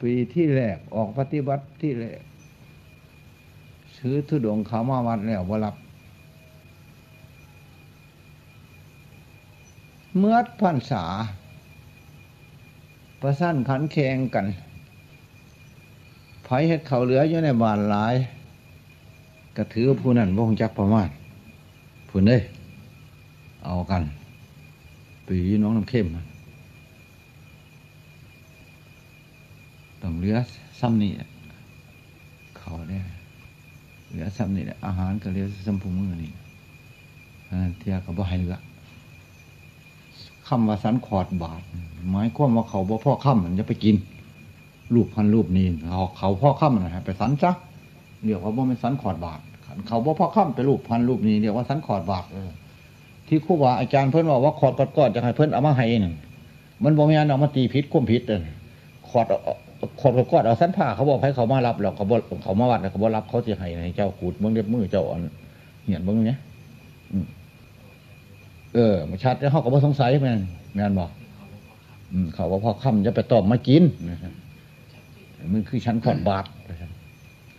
ปีที่แรกออกปฏิบัติที่แรกซื้อทุดงเขามาวัดแล้วบ่รับเมื่อพันษา ประสั้นขันแข่งกันไผเฮ็ดเขาเหลืออยู่ในบ้านหลายก็ถือผู้นั้นบ่งจักประมาณผู้เด้เอากัน ปีน้องน้ำเข้ม ต้องเหลือซ้ำนี่เขาเนี่ยเหลือซ้ำนี่อาหารก็เหลือซ้ำผูมือนี่เทียกับบ่ให้เหลือคำว่าสันขอดบาทหมายความว่าเขาบ่พ่อค่ำมันจะไปกิน รูปพันรูปนี้เขาเขาพ่อค่ำนะฮะไปสันซะเรียกว่าบ่เป็นสันขอดบาทเขาบ่พ่อค่ำไปรูปพันรูปนี้เรียกว่าสันขอดบาทที่ครูบาอาจารย์เพิ่นบอกว่าขอดกอดจะให้เพิ่นเอามาให้นึ่งมันบ่มีอันเอามาตีพิษควมพิษเลยขอด ขอดกอดเอาสันผ้าเขาบอกให้เขามารับแล้วเขาบอกเขามาวัดเขาบอกรับเขาจะให้ให้เจ้าขูดเบื้องเล็บมือเจ้าอ่อนเหียนเบื้องเนี้ยเออมาชัดแล้วเขาก็บ่สงสัยแม่นแม่นบอกเขาว่าพอค่ำจะไปตอบมากินมันคือชั้นขอดบาท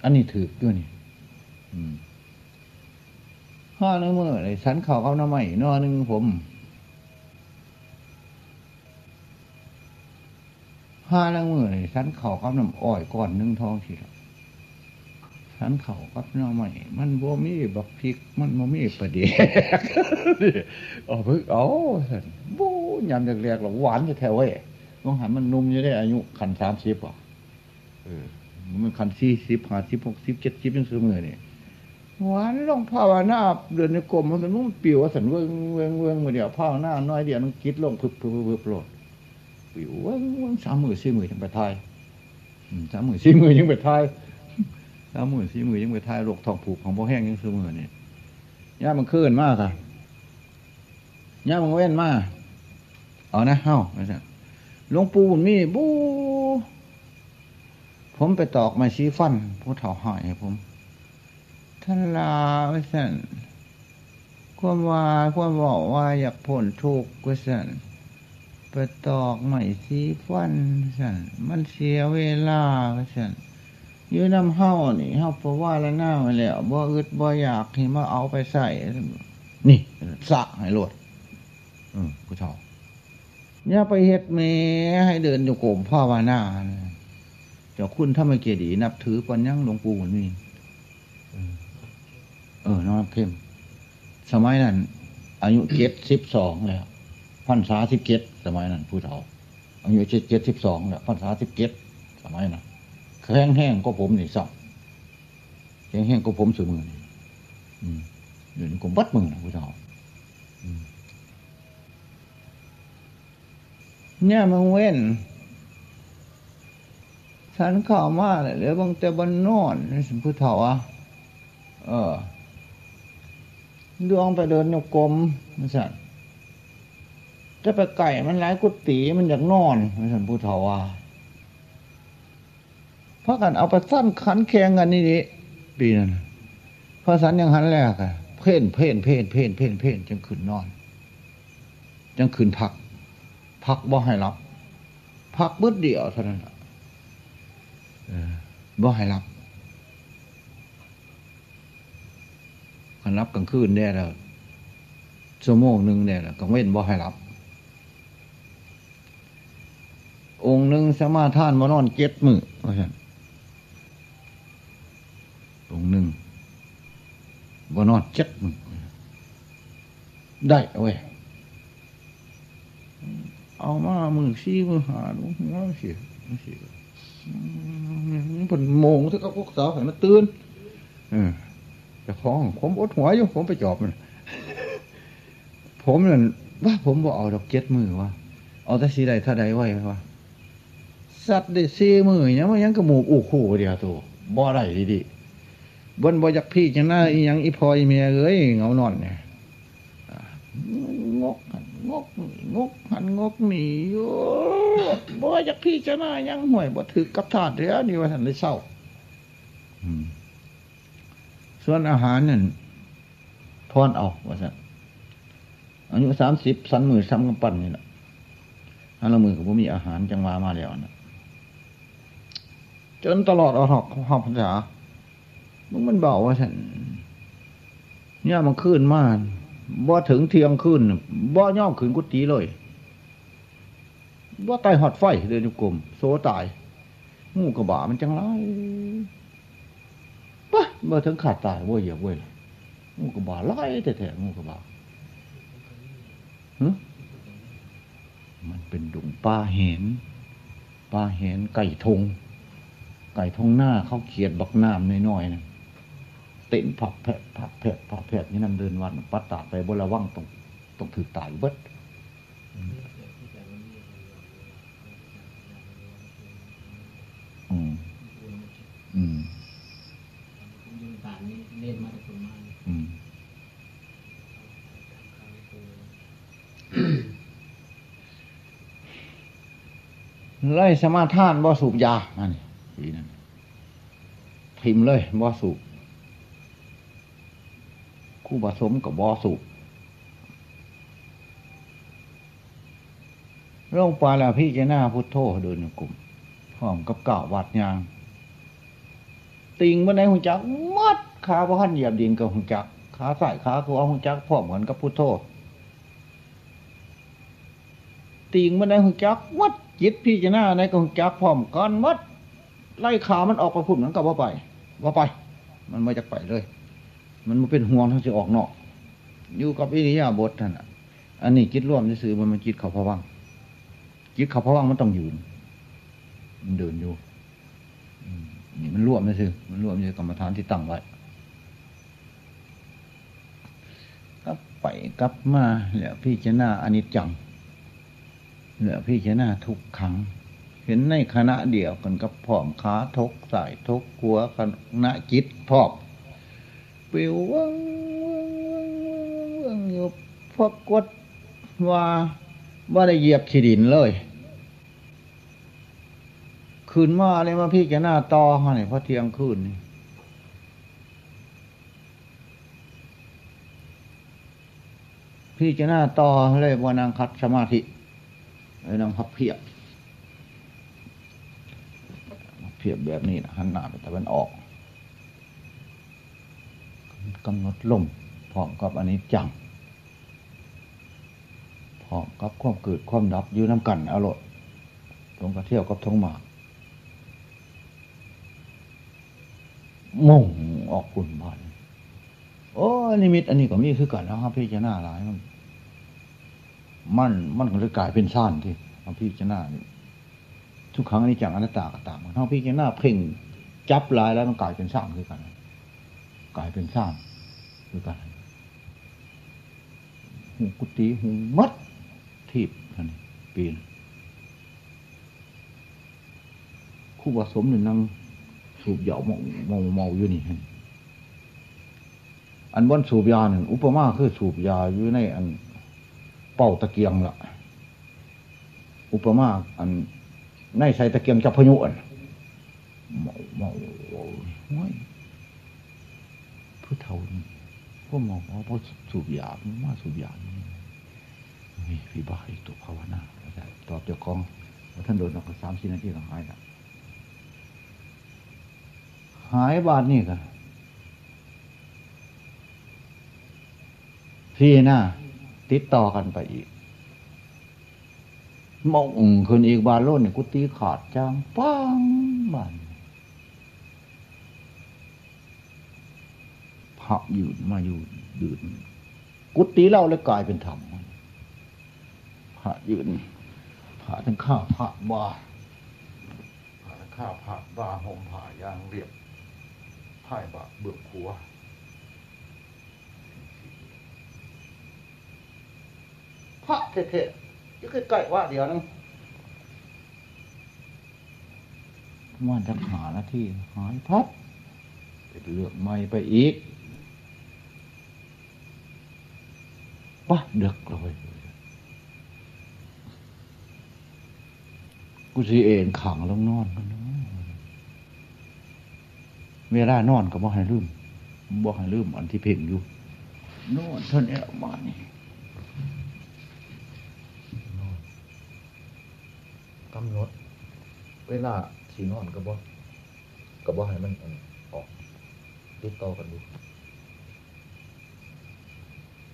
อันนี้ถือด้วยนี่ห้าหนึ่งมือเลยชั้นเขาเขาหน้าใหม่นอหนึ่งผม ห้าหนึ่งมือเลยชั้นเขาเขาน้ำอ้อยก่อนหนึ่งทองทีละชั้นเขากับหน้าใหม่มันบ่มีบักพริก มันบ่มีประเดี๋ยวเอาพึ่งเอาบู๊ยำเรียกๆหรอหวานจะแถวเว้ยลองหันมันนุ่มจะได้อายุขันสามสิบอะเออมันขันสี่สิบห้าสิบหกสิบเจ็ดสิบยังซื้อมือนี่หวานลงภาวนาเดินในกลมมันนุ่มปิวสันเวงเวงเวงมาเดียวภาวนาน้อยเดียวนึงคิดลงพึบพึบพึบโปรดปิ วเวสามมือสี่มือยังไปทายสามมือสี่มือยังไปทายสามมือสี่มือยังไปทายโรคทองผูกของพ่อแห้งยังซื้อมือนี่ย่ามันขึ้นมากค่ะย่ามันเว้นมากเอานะเฮ้าหลวงปู่มีบูผมไปตอกไม้ชี้ฟันผู้เฒ่าหายผมท่านลาไว้สั่นความว่าความบอกว่าอยากผลทุกข์ก็สั่น ไปตอกไม้ชี้ฟันสั่นมันเสียเวลาสั่นยืนน้ำเฮ้านี่เฮ้าเพราะว่าแล้วหน้าไปแล้วบ่อึดบ่อยากที่มาเอาไปใส่ นี่สะให้หลดอืมผู้เฒ่าอย่าไปเฮ็ดเมให้เดินอยู่โกมพ่อวานาเจ้าคุณถ้าไม่เกียดี นับถือปัญญังหลวงปู่มันมีเออน้องเข้ม สมัยนั้น อายุเจ็ดสิบสองแล้ว พันษาสิบเจ็ดสมัยนั้นผู้เฒ่าอายุเจ็ดเจ็ดสิบสองแล้วพันษาสิบเจ็ดสมัยนั้นแข็งแห้งก็ผมนี่สับแข็งแห้งก็ผมสือมือนี่เดี๋ยวนี้ผมวัดมือนะผู้เฒ่าเนี่ยมึงเว้นฉันเข้ามาเลยเหลือบางแต่บนนอนนี่สิผู้เฒ่าอะเออดวงไปเดินโยกลมมันสั่น จะไปไก่มันหลายกุฏิมันอยากนอนไมันสั่นผู้เฒ่าอะเพราะกันเอาไปสั้นขันแข่งกันนี่ดิปีนั้นพระสันยังหันแรกอะเพ่นเพ่นเพ่นเพ่นเพ่นเพ่นจังขืนนอน จังขืนพัก พักบ่ให้รับ พักบึดเดียวเท่านั้นบ่ให้รับกันรับกลางคืนได้แล้วชั่วโมงหนึ่งได้แล้วกลางเว้นบ่ให้รับ องค์หนึ่งสมาทานมานอนเจ็ดมือว่าฉันองค์หนึ่งมานอนเจ็ดมือได้เว้ยเอามามือซี่มือหาดูง้อเสียเสียมันเป็นโมงที่เขาพวกสาวให้มันตื่นเออแต่ของผมอดหัวอยู่ผมไปจอบมันผมนั่นว่าผมบอกเอาดอกเจ็ดมือวะเอาแต่สีใดถ้าใดไว้วะ สัตว์ได้ซีมือยังมันยังกระหมูกอู้คู่เดียวตัวบ่ได้ดีดีบนบ่อยากพี่จังหน้าอียังอีพอยเมียเอ้ยเงานอนเนี่ยงกงกงกหันงกหนีบ่อยากพี่จังหน้ายังห่วยบ่ถือกับถาดเดียวนี่ว่าท่านได้เศร้าส่วนอาหารนั่นทอนเอาว่าสันอายุสามสิบสันมือซ้ำกำปั้นนี่แหละถ้าเรามือกับผมมีอาหารจังหวามาแล้วนะ จนตลอดออกหอกหอกพรรษามึงมันเบาว่าฉันเนี่ยมันขึ้นมาบ่ถึงเที่ยงขึ้นบ่ย่อมขึ้นกุฏิเลยบ่ตายหอดไฟเดินอยู่กลมโซตายงูกระบามันจังไรปะบ่ถึงขาดตายบ่เหยียบเว้ยงูกระบาไล่แต่แงูกระบาฮมันเป็นดุงปลาเห็นปลาเห็นไก่ทง ไก่ทงหน้าเขาเขียดบักน้ำน้อยๆนะเต้นผับแผดผับแผดผับแผดนี่นั่นเดินวันปัดตาไปบระวังต้องต้องถือตายเบิดอืมอืมอืมไล่สมาทานบ่สูบยาอันนี้ ปีนั้นพิมพ์เลยบ่สูบคู่ผสมกับบ่สูบลงปลาแล้วพี่เจาหน้าพุทโธเดินกลุ่มพร้อมกับเก่าวัดยาง ติงบันไดหุ่จักมัดขาพระขันเหยียบดินกับหุ่จักขาใส่ขาขวาหุ่จักพร้อมเหมือนกับพุทโธติงบันไดหุ่จักวัดจิตพี่เจาหน้าในกับหุ่จักพร้อมกันมัด ไล่ขามันออกไปพุ่นมันก็ว่าไปว่าไป มันไม่จะไปเลย มันมาเป็นห่วงทั้งจะออกนอก อยู่กับอิริยาบถท่านน่ะอันนี้จิตร่วมที่ซื้อมันมันจิตเขาพะวังจิตเขาพะวังมันต้องยืนมันเดินอยู่นี่มันร่วมไม่ซื้อมันร่วมอยู่ในกรรมฐานที่ตั้งไว้กลับไปกลับมาแล้วพี่เจาหน้าอนิจจังแล้วพี่เจาหน้าทุกขัง ห็นในคณะเดียวกันกับผอมขาทกสายทกหัวคณะจิตพร้อมปิววังวังวังวังอยู่พวกกดว่าว่าได้เหยียบขีดินเลย คืนมาเลยมาพี่แกหน้าตอฮะนี่พอเที่ยงคืนนี่พี่แกหน้าตอเลยว่านางคัดสมาธิเลยนางพับเพียบ เพียบแบบนี้นะหันหน้าไปตะวันออกกำหนดลมพร้อมกับอันนี้จังพร้อมกับความเกิดความดับอยู่น้ำกันอรรถตรงกระเที่ยวกับท้องหมากมุ่งออกปุ่นบานโอ้นิมิต อันนี้ก็มีคือกันนะครับพี่เจ้าหน้าหลายมัน มันมันก็เลยกลายเป็นซ่านที่พี่เจ้าหน้านี่ ทุกครั้งนี้จังอนัตตาก็ตามมันเท่าพี่จะหน้าเพ่งจับลายแล้วมันกลายเป็นสร้างคือกันกลายเป็นสร้างคือกันหูกุฏิหูมัดทีบท่านปีนคู่ผสมหนึ่งนั่งสูบเหยาเมาเมาเมาอยู่นี่อันบนสูบยาหนึ่งอุปมาคือสูบยาอยู่ในอันเป่าตะเกียงละอุปมาอัน ในใส่ตะเกียงจับพยุนเมาเมาโอ้ยผู้เฒ่านี่พวกหมอพอสูบยามาสูบยานี่พี่บ้าอีกตัวภาวนาตอบเจ้าของท่านโดนออกสามสี่นาทีก็หายละหายบาทนี่กันพี่หน้าติดต่อกันไปอีก มองขึ้นอีกบานโลนเนี่ยกุฏิขาดจางปังบานพระยืนมาอยู่ยืนกุฏิเล่าแล้วกลายเป็นธรรมพระยืนพระทั้งข้าพระบาพระข้าพระบาห่มผ้ายางเรียบพ่ายบาเบือกหัวพระเท่ๆ จะใกล้ๆว่าเดี๋ยวนึงว่าจะหาหน้าที่หายพัดเป็นเลือกไม่ไปอีกปะเด็กเลยกูสิเองขังลงนอนกันนะเวลานอนก็บ่ให้ลืมบ่ให้ลืมอันที่เพ่งอยู่นอนเท่านี้ออกมานี่ กำหนด เวลาสีนอนก็บ่กับว่ให้มันออกติดต่อกันดู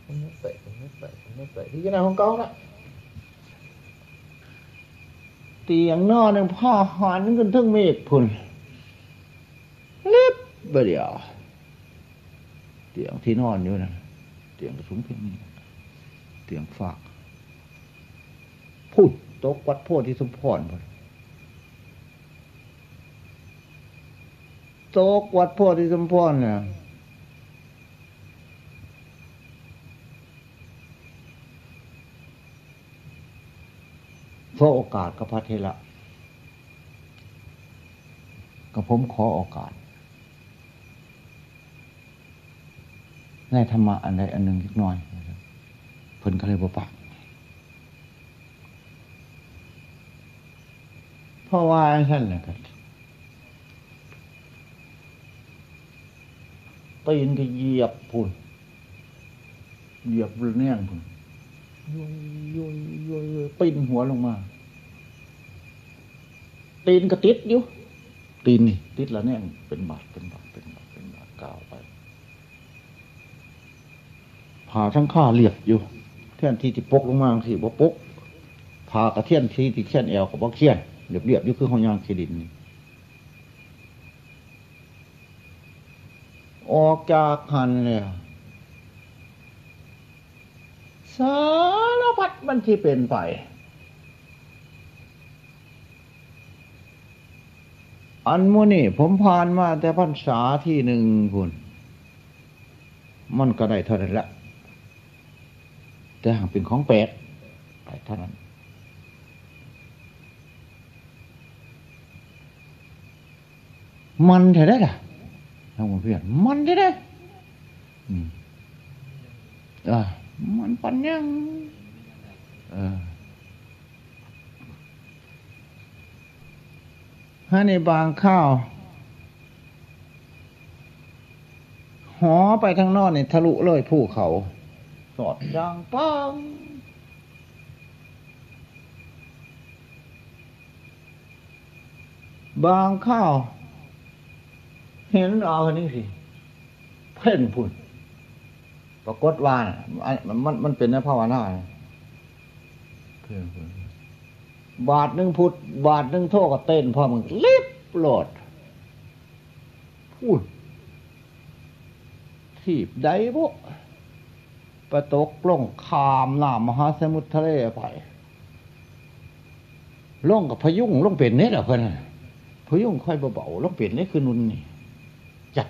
มันไม่ไปมันไม่ไปมันไม่ไปที่นาของเก่าละเตียงนอนนึ่งผ้าหันกันทั้งเมฆพุ่นเล็บเบเดียวเตียงที่นอนอยู่นะเตียงกระสุนเพียงนี้เตียงฝากพูด ตกวัดโพธิสมพรพุ่นตกวัดโพธิสมพรเนี่ยขอโอกาสกับพระเทระกับผมขอโอกาสได้ธรรมะอันใดอันหนึ่งนิดหน่อยเพิ่นก็เลยบ่ปาก เพราะว่าท่านเลยกันตีนก็เหยียบพุ่นเหยียบเนียงพุ่นโยยโยยโยยโยยปีนหัวลงมา ตีนก็ติดอยู่ ตีนนี่ติดแล้วเนี่ยเป็นบาดเป็นบาดเป็นบาดเป็นบาดกาวไปผ่าทั้งข้าเรียบอยู่ เทียนที่ที่ปกลงมาที่บ่ปกผ่ากระเทียนที่ที่เทียนแอวกับบ่เทียน เรียบเรียบยู่คือของยางขีดิน ออกจากหันเลยสารพัดมันที่เป็นไป อันมูนี่ผมผ่านมาแต่พรรษาที่หนึ่งคุณมันก็ได้เท่านั้นละแต่หากเป็นของแปลกไปเท่านั้น มันเท่ได้ล่ะท่านผู้เพื่อนมันเท่ได้อืมอ่ามันปัญญงเออถ้าในบางข้าว หอไปทางนอกนี่ทะลุเลยภูเขา สอดยางปังบางข้าว เห็นเอาอันนี้สิ เพ่นพุ่นปรากฏว่ามันมันมันเป็นในภาวนาเพ่นพุ่นบาทหนึ่งพุทธบาทหนึ่งโทก็เต้นพ่อมึงลิบโหลดพูดทีบได้พวกประตกล่องคามหน้ำมหาสมุทรทะเลไปล่องกับพยุงล่องเป็นเนี่ยเหรอเพื่อนพยุงค่อยเบาๆล่องเป็นนี่คือนุนนี่จัด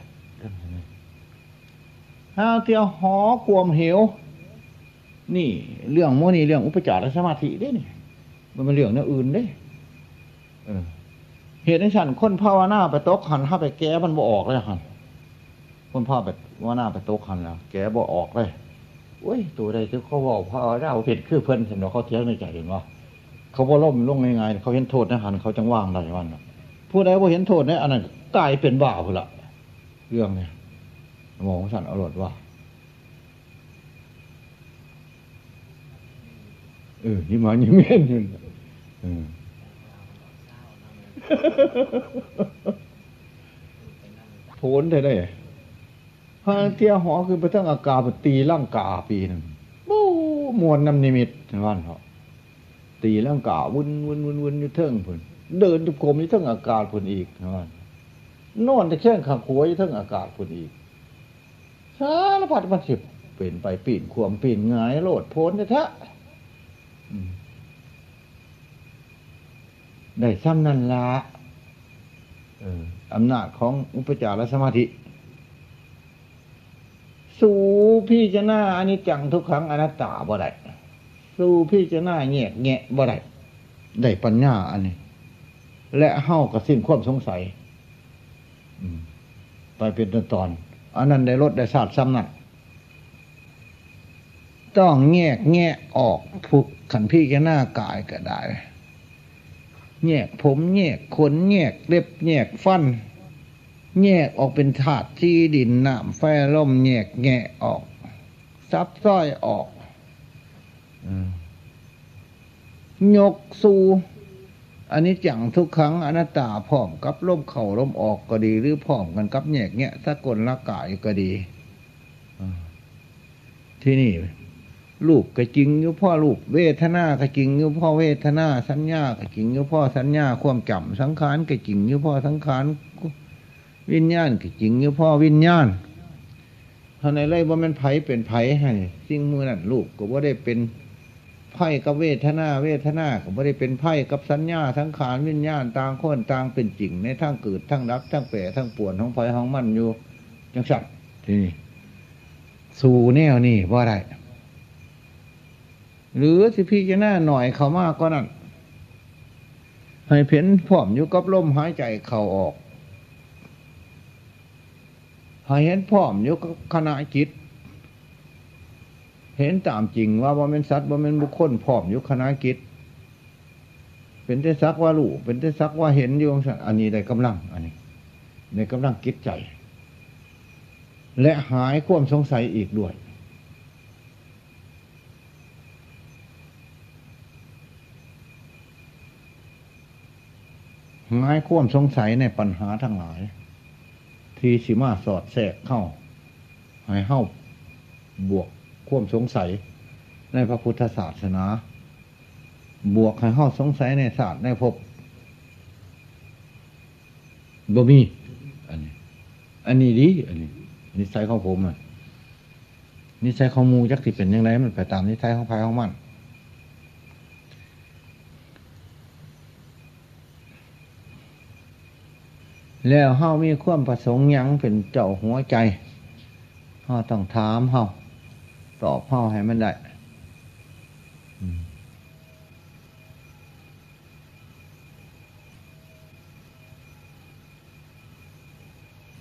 ห้าเที่ยวหอกวมเหว นี่ เรื่องโมนี่เรื่องอุปจารสมาธิได้นี่มันเป็นเรื่องเนื้ออื่นด้เออเหตุในฉันคนภาวนาไปตกหันถ้าไปแก้มันบ่ออกเลยหันคนภาวไปว่าหน้าไปตกหันแล้วแก้บ่ออกเลยโอ้ยตัวใดที่เขาบอกภาวนาเห็นคือเพิ่นเห็นว่าเขาเทียงในใจเห็นว่าเขาบ่ล่มลงง่ายๆเขาเห็นโทษในหันเขาจังว่างได้วันผู้ใดบ่เห็นโทษในอันนั้นกลายเป็นบ้าพุ่ละเรื่องเนี่ย มองสันอรรถว่าเออยิ้มหวานยิ้มเย็นอยู่เออโผนได้ได้พระเที่ยวหอคือไปทั้งอากาศตีร่างกาปีหนึ่งบู้มวนน้ำนิมิตว่านเขาตีร่างกาวุ่นวุ่นวุ่นวุ่นอยู่เทิงพุ่นเดินจุกรมอยู่เทิงอากาศพุ่นอีกว่านนอนต่แข้งขังขวยอยู่เทิงอากาศพุ่นอีก สารพัดมันสิบเป็นไปปีนขวมปีนงายโลดโพ้นแท้ได้ซ้ำนั่นละอำนาจของอุปจารสมาธิ สู่พี่จะหน้าอันนี้จังทุกครั้งอนัตตาบ่ได้สู่พี่จะหน้าแงะแงะบ่ได้ได้ปัญญาอันนี้ และเฮ้ากับสิ้นความสงสัยไปเป็นตอนอัน นั้นได้ลดได้ศาสตร์ซ้ำนั่นต้องแงกแงะออกผูกขันพี่จะหน้ากายก็ได้แยกผมแยกขนแยกเล็บแยกฟัน แยกออกเป็นถาดที่ดินน้ำไฟล่มแยกแงะออก ซับซ้อยออกยกสู่ อันนี้จังทุกครั้งอนัตตาพร้อมกับล่มเข่าล่มออกก็ดี หรือพร้อมกันกับแยกเนี้ยสกลละกายก็ดีที่นี่ลูกก็จริงอยู่พ่อลูกเวทนาก็จริงอยู่พ่อเวทนาสัญญาก็จริงอยู่พ่อสัญญาความจำสังขารก็จริงอยู่พ่อสังขารวิญญาณก็จริงอยู่พ่อวิญญาณเท่าในไรว่ามันไผเป็นไผให้สิ่งมือนั่นลูกก็ว่าได้เป็น ไพ่กับเวทนา เวทนาก็ว่ได้เป็นไพ่กับสัญญาสังขารวิญญาณต่างคนต่างเป็นจริง ในทั้งเกิดทั้งรับทั้งแปรทั้งปวดทั้งไฟทั้งมันอยู่จังสัตว์ที่นี่สู่แนวนี่ว่าได้หรือสิพี่จะหน้าหน่อยเขามากก็นั่นให้เพ้นผอมอยู่กับลมหายใจเข่าออกให้เห็นผอมอยู่กับขณะจิต เห็นตามจริงว่าว่าเป็นสัตว์ว่าเป็นบุคคลผอมอยู่ขณะจิตเป็นแต่ซักว่าลูกเป็นแต่ซักว่าเห็นอยู่อันนี้ได้กำลัง อันนี้ ในกำลังกิจใจ และหายความสงสัยอีกด้วย หายควมสงสัยในปัญหาทั้งหลาย ที่สิมาสอดแทรกเข้าให้เข้าบวก ควมสงสัยในพระพุทธศาสนา บวกให้เข้าสงสัยในศาสตร์ในภพบ่มี อันนี้ อันนี้ดี อันนี้ นิสัยของผมอะนิสัยของมูจักที่เป็นยังไงมันไปตามนิสัยของภายของมันแล้วเฮามีความประสงค์ยังเป็นเจ้าหัวใจเฮาต้องถามเฮา ตอบเฮาให้มันได้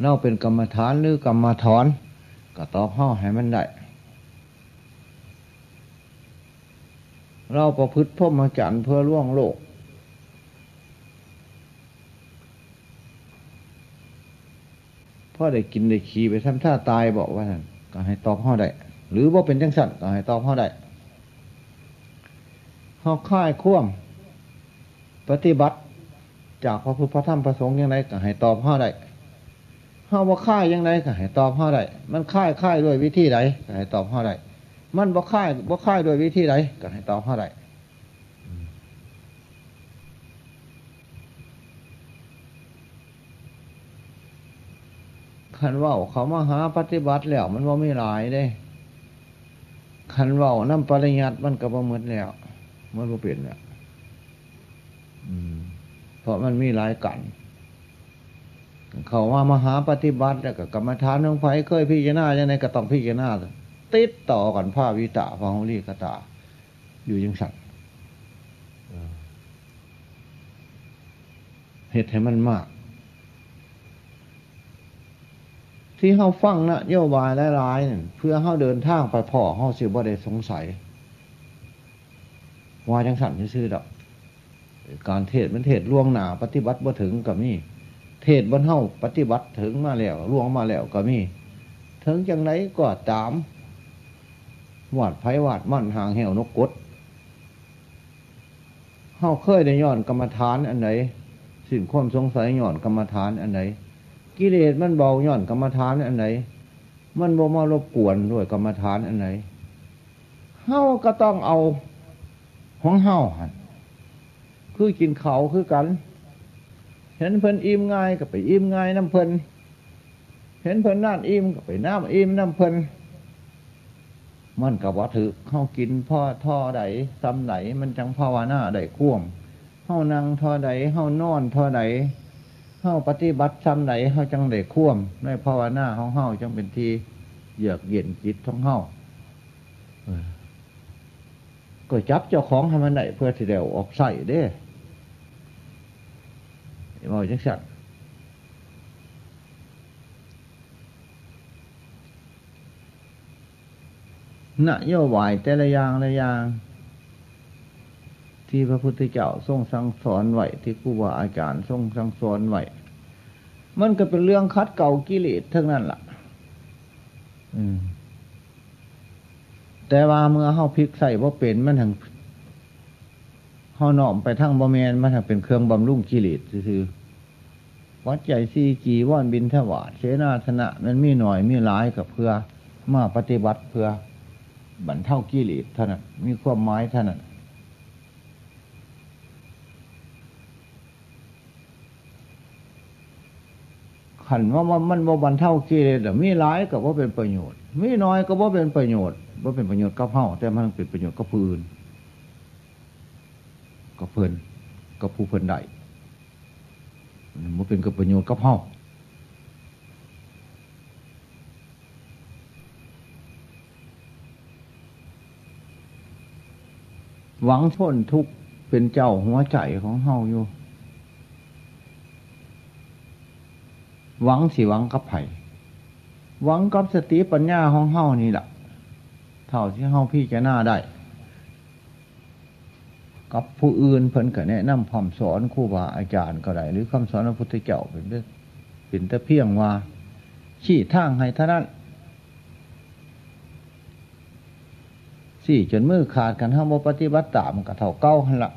เราเป็นกรรมฐานหรือกรรมฐอนก็ตอบเฮาให้มันได้เราประพฤติพรหมจรรย์เพื่อล่วงโลก พ่อได้กินได้ขี่ไปทำท่าตายบอกว่านั่นก็ให้ตอบพ่อได้ หรือว่าเป็นจังสันก็ให้ตอบพ่อได้เขาค่ายข่วมปฏิบัติ จากพระพุทธพระธรรมพระสงฆ์ยังไงก็ให้ตอบพ่อได้เขาว่าค่ายยังไงก็ให้ตอบพ่อได้มันค่ายค่ายด้วยวิธีใดก็ให้ตอบพ่อได้มันบ่ค่ายบ่ค่ายด้วยวิธีใดก็ให้ตอบพ่อได้คันว่าเขามาหาปฏิบัติแล้วมันว่าไม่หลายได้ คันว่าน้ำปริยัติมันก็บ่เหมือนแล้วมันบ่เปลี่ยนแล้วเพราะมันมีหลายกันเขาว่ามหาปฏิบัติแล้วก็กรรมฐานน้องไฟเคยพิจารณาอย่างไรก็ต้องพิจารณาติดต่อกันผ้าวิตาพาหุลีกตา อยู่ยังสั่งเหตุให้มันมาก ที่เขาฟังนะโยบายหลายๆเพื่อเขาเดินทางไปพ่อเขาสิบ่ได้สงสัย ว่าจังสันซื่อดอกการเทศมันเทศล่วงหนาปฏิบัติบ่ถึงก็มีเทศบนเฮาปฏิบัติถึงมาแล้วล่วงมาแล้วก็มี ถึงจังไรก็ตามวาดไผ่วาดมั่นห่างเหวนกกดเฮาเคยได้ย้อนกรรมฐานอันไหนสิ่งความสงสัยย้อนกรรมฐานอันไหน กิเลสมันเบาย่อนกรรมฐานอันไหน มันบ่มารบกวนด้วยกรรมฐานอันไหนเฮาก็ต้องเอาของเฮาหันคือกินเขาคือกัน เห็นเพิ่นอิ่มง่ายก็ไปอิ่มง่ายน้ำเพิ่นเห็นเพิ่นน่านอิ่มก็ไปน้ำอิ่มน้ำเพิ่นมันกับว่าถือเข้ากินพ่อท่อใดซ้ำไหนมันจังภาวนาใดข่วมเข้านั่งท่อใดเข้านอนท่อใด เฮาปฏิบัติซ้ำไหนเฮาจังได้ข่วมในภาวนาของเฮาจังเป็นทีเยือกเย็นจิตของเฮาก็จับเจ้าของให้มันได้เพื่อที่เดียวออกใส่เด้บอกจังสัตว์นโยบายแต่ละอย่างละอย่าง ที่พระพุทธเจ้าทรงสั่งสอนไว้ที่ครูบาอาจารย์ทรงสั่งสอนไว้มันก็เป็นเรื่องคัดเก่ากิเลสทั้งนั้นละ่ะแต่ว่าเมื่อเฮาพลิกใส่ว่าเป็นมันถึงเฮาหน่อมไปทั้งบะเมนมาทำเป็นเครื่องบำรุงกิเลสซื่อวัดใจซีจีว่อนบินทวาเสนาธนะมันมีหน่อยมีหลายกับเพื่อมาปฏิบัติเพื่อบรรเทากิเลสเท่านั้นมีความหมายเท่านั้น ขันว่ามันมันบ่บรรเทากิเลสมีหลายกับว่าเป็นประโยชน์ มีน้อยก็ว่าเป็นประโยชน์ว่าเป็นประโยชน์กับเฮาแต่มันเป็นประโยชน์กับผู้อื่นกับเพิ่นกับผู้เพิ่นได้มันเป็นกับประโยชน์กับเฮาหวังพ้นทุกข์เป็นเจ้าหัวใจของเฮาอยู่ หวังสิหวังกับไผ่หวังกับสติปัญญาของเฮานี่แหละเท่าที่เฮาพี่จะหน้าได้ กับผู้อื่นเพิ่นก็แนะนำพร้อมสอนครูบาอาจารย์ก็ได้หรือคำสอนพระพุทธเจ้าเป็นเป็นแต่เพียงว่า ชี้ทางให้เท่านั้นสี่จนมือขาดกันห้ามปฏิบัติตามกับเท่าเก้าหันละ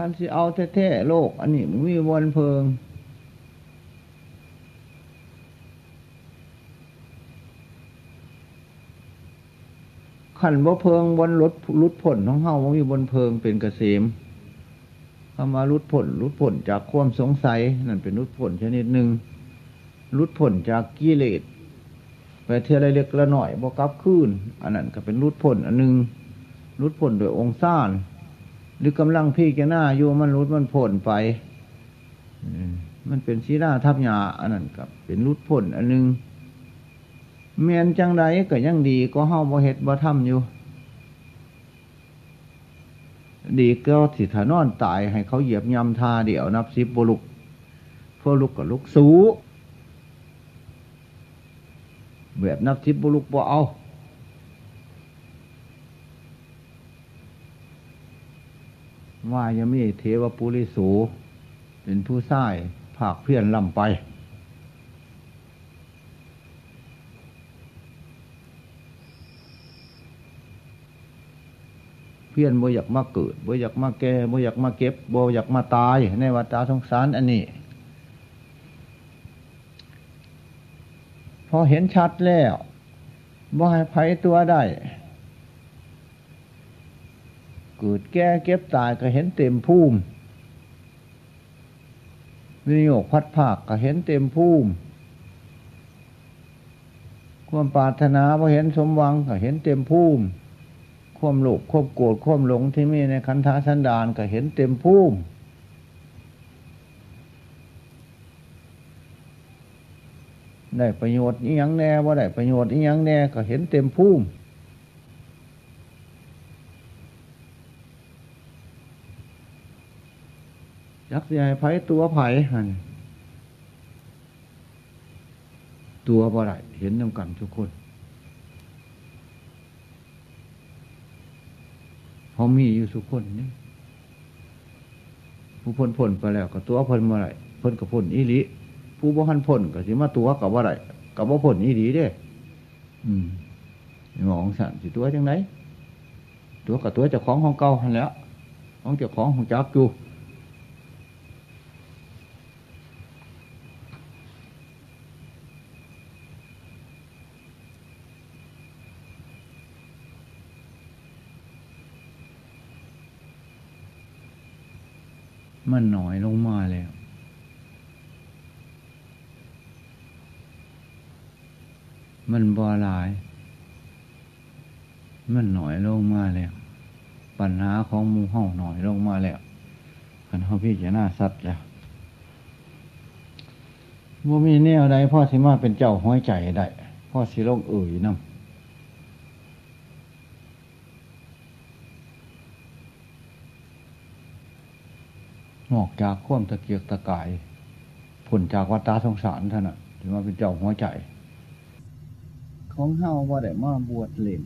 คันสิเอาแท้ๆโลก อันนี้มันมีวนเพิง ขันบ่เพิงบนรถรุดผลของเฮาว่ามีบนเพิงเป็นเกษมคำว่ารุดผลรุดผลจากความสงสัยนั่นเป็นรุดผลชนิดหนึ่งรุดผลจากกิเลสไปเท่าไรเล็กละหน่อยบกลับคืนอันนั้นก็เป็นรุดผลอันหนึ่งรุดผลโดยองค์ซ่าน หรือกำลังพี่แกหน้าอยู่มันรุดมันผลไปมันเป็นชีราทับยาอันนั้นกับ เป็นรุดผลอันหนึ่งเมียนจังใดก็ยังดีก็เฮาบ่เฮ็ดบ่ทำอยู่ ดีก็สิถานอนตายให้เขาเหยียบยำทาเดี่ยวนับสิบบุลุกพวกลุกกับลุกสูแบบนับสิบบุลุกบ่เอา ว่ายังมีเทวปุริสูเป็นผู้ใช้ภาคเพี้ยนลำไป เพี้ยนบ่อยากมาเกิดบ่อยากมาแก่บ่อยากมาเก็บบ่อยากมาตาย ในวัฏสงสารอันนี้ พอเห็นชัดแล้วบ่ให้ไผตัวได้ เกิดแก่เก็บตายก็เห็นเต็มภูมิวิโยกพัดภาคก็เห็นเต็มภูมิความปรารถนาพอเห็นสมหวังก็เห็นเต็มภูมิควมโลภควมโกรธควมหลงที่มีในคันธาสันดานก็เห็นเต็มภูมิได้ประโยชน์อีหยังแน่ว่าได้ประโยชน์อีหยังแน่ก็เห็นเต็มภูมิ ยักษ์ใหญ่ไผ่ตัวไผ่หันตัวบ่ได้เห็นน้ำกันทุกคนเขามีอยู่สุคนนี่ผู้พ้นพ้นไปแล้วก็ตัวพ้นเมื่อไรพ้นกับพ้นอีหลีผู้บ่หันพ้นก็สิมาตัวกับว่าไรกับว่าพ้นอีหลีเด้ อืมมองสันสิตัวจังไหนตัวกับตัวเจ้าของของเก่าหันแล้ว ของเจ้าของของจักอยู่ มันหน่อยลงมาแล้ว มันบาลาย มันหน่อยลงมาแล้ว ปัญหาของมูห้องหน่อยลงมาแล้วกันเขาพี่จะน่าสัตว์แล้วว่ามีแนวใดพ่อสิมาเป็นเจ้าห้อยใจได้พ่อสิโลกเอ่ยน้ำ นอกจากข่วมตะเกียกตะกายผลจากวัฏฏะสงสารท่านน่ะถือว่าเป็นเจ้าหัวใจ ของเฮาว่าได้มาบวชเล่น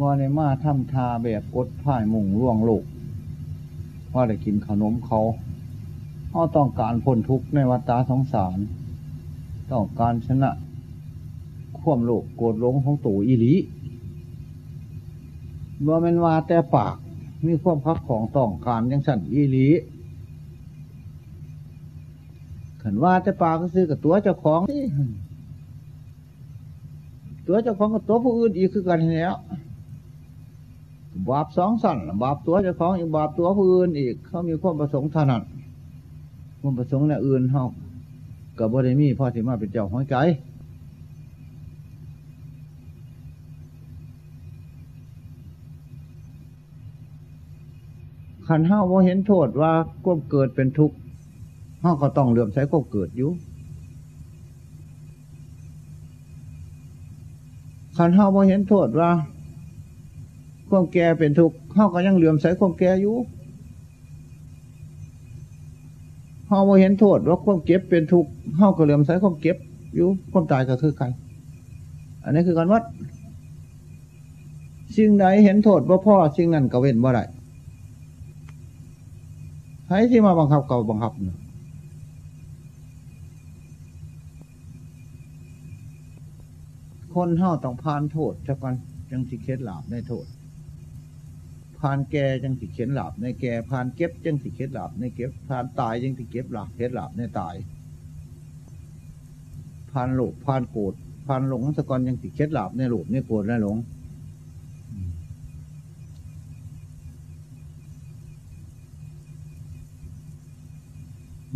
ว่าได้มาทำทาแบบกดพ่ายมุ่งล่วงโลกว่าได้กินขนมเขาเขาต้องการพ้นทุกข์ในวัฏฏะสงสาร ต้องการชนะควมโลภโกรธหลงของตู่อีหลีบ่แม่นว่าแต่ปาก มีความคับของต้องการยังสั่นอีหลีขันว่าแต่ปาก็ซื้อกับตัวเจ้าของนี่ตัวเจ้าของกับตัวผู้อื่นอีกคือกันแล้วบาปสองสั่นบาปตัวเจ้าของอีกบาปตัวผู้อื่นอีก เขามีความประสงค์เท่านั้นความประสงค์ในอื่นเขากับบริมีพ่อที่มาเป็นเจ้าหัวใจ ขันห้าว่าเห็นโทษว่าก้มเกิดเป็นทุกข์ห้าก็ต้องเหลื่อมใสก้มเกิดอยู่ขันห้าว่าเห็นโทษว่าความแก่เป็นทุกข์ห้าก็ยังเหลื่อมใสความแก่อยู่ห้าว่าเห็นโทษว่าความเก็บเป็นทุกข์ห้าก็เหลื่อมใสความเก็บอยู่ความตายก็คือใครอันนี้คือการวัดสิ่งใดเห็นโทษว่าพ่อสิ่งนั้นก็เว้นบ่ได้ ให้ที่มาบังคับเก่าบังคับนะคนเฮาต้องผ่านโทษจักวันจังสิเคล็ดหลาบในโทษผ่านแก่จังสิเข็นหลาบในแก่ผ่านเก็บจังสิเคล็ดหลาบในเก็บผ่านตายจังสิเก็บหลาบเคล็ดหลาบในตายผ่านโลภผ่านโกรธผ่านหลงสะกอนยังสิเคล็ดหลาบในโลภในโกรธในหลง